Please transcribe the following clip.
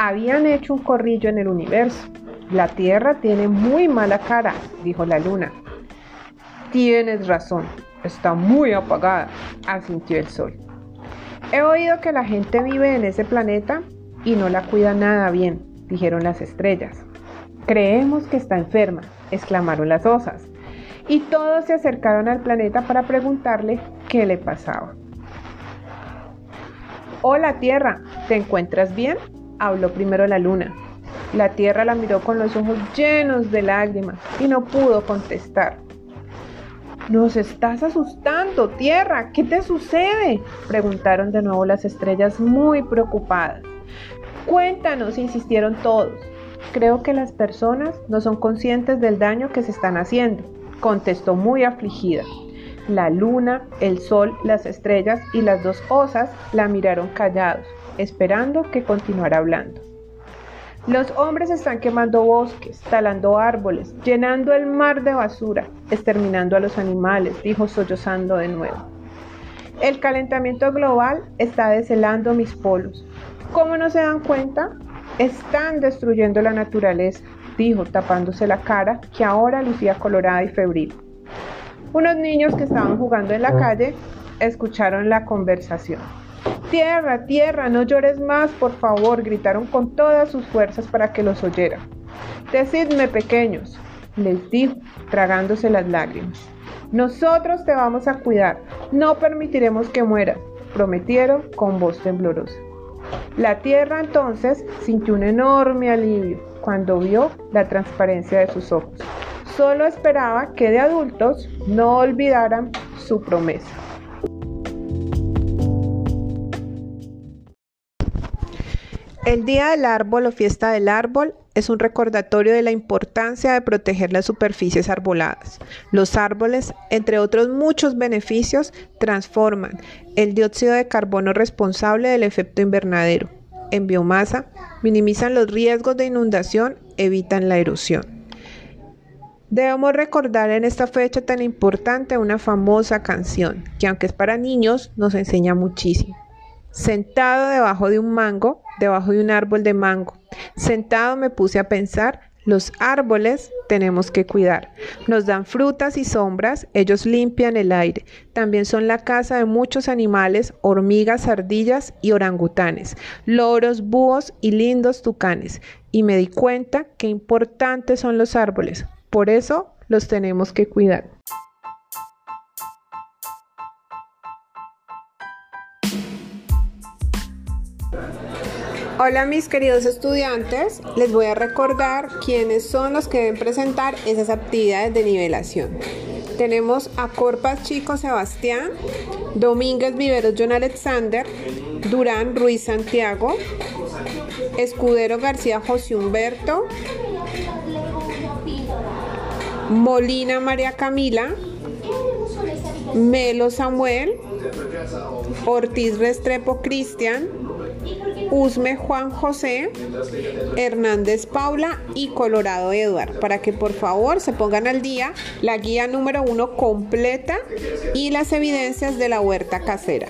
Habían hecho un corrillo en el universo. La Tierra tiene muy mala cara, dijo la Luna. Tienes razón, está muy apagada, asintió el Sol. He oído que la gente vive en ese planeta y no la cuida nada bien, dijeron las estrellas. Creemos que está enferma, exclamaron las osas, y todos se acercaron al planeta para preguntarle qué le pasaba. Hola Tierra, ¿te encuentras bien? Habló primero la luna. La Tierra la miró con los ojos llenos de lágrimas y no pudo contestar. Nos estás asustando, Tierra. ¿Qué te sucede? Preguntaron de nuevo las estrellas muy preocupadas. Cuéntanos, insistieron todos. Creo que las personas no son conscientes del daño que se están haciendo, contestó muy afligida. La luna, el sol, las estrellas y las dos osas la miraron callados, esperando que continuara hablando. Los hombres están quemando bosques, talando árboles, llenando el mar de basura, exterminando a los animales, dijo sollozando de nuevo. El calentamiento global está deshelando mis polos. ¿Cómo no se dan cuenta? Están destruyendo la naturaleza, dijo tapándose la cara, que ahora lucía colorada y febril. Unos niños que estaban jugando en la calle escucharon la conversación. Tierra, tierra, no llores más, por favor, gritaron con todas sus fuerzas para que los oyeran. Decidme, pequeños, les dijo, tragándose las lágrimas. Nosotros te vamos a cuidar, no permitiremos que mueras, prometieron con voz temblorosa. La tierra entonces sintió un enorme alivio cuando vio la transparencia de sus ojos. Solo esperaba que de adultos no olvidaran su promesa. El Día del Árbol o Fiesta del Árbol es un recordatorio de la importancia de proteger las superficies arboladas. Los árboles, entre otros muchos beneficios, transforman el dióxido de carbono responsable del efecto invernadero en biomasa, minimizan los riesgos de inundación, evitan la erosión. Debemos recordar en esta fecha tan importante una famosa canción que aunque es para niños nos enseña muchísimo. Sentado debajo de un mango, debajo de un árbol de mango. Sentado me puse a pensar, los árboles tenemos que cuidar. Nos dan frutas y sombras, ellos limpian el aire. También son la casa de muchos animales, hormigas, ardillas y orangutanes, loros, búhos y lindos tucanes. Y me di cuenta qué importantes son los árboles. Por eso los tenemos que cuidar. Hola mis queridos estudiantes, les voy a recordar quiénes son los que deben presentar esas actividades de nivelación. Tenemos a Corpas Chico Sebastián, Domínguez Viveros John Alexander, Durán Ruiz Santiago, Escudero García José Humberto, Molina María Camila, Melo Samuel, Ortiz Restrepo Cristian, Usme Juan José, Hernández Paula y Colorado Eduard, para que por favor se pongan al día la guía número uno completa y las evidencias de la huerta casera.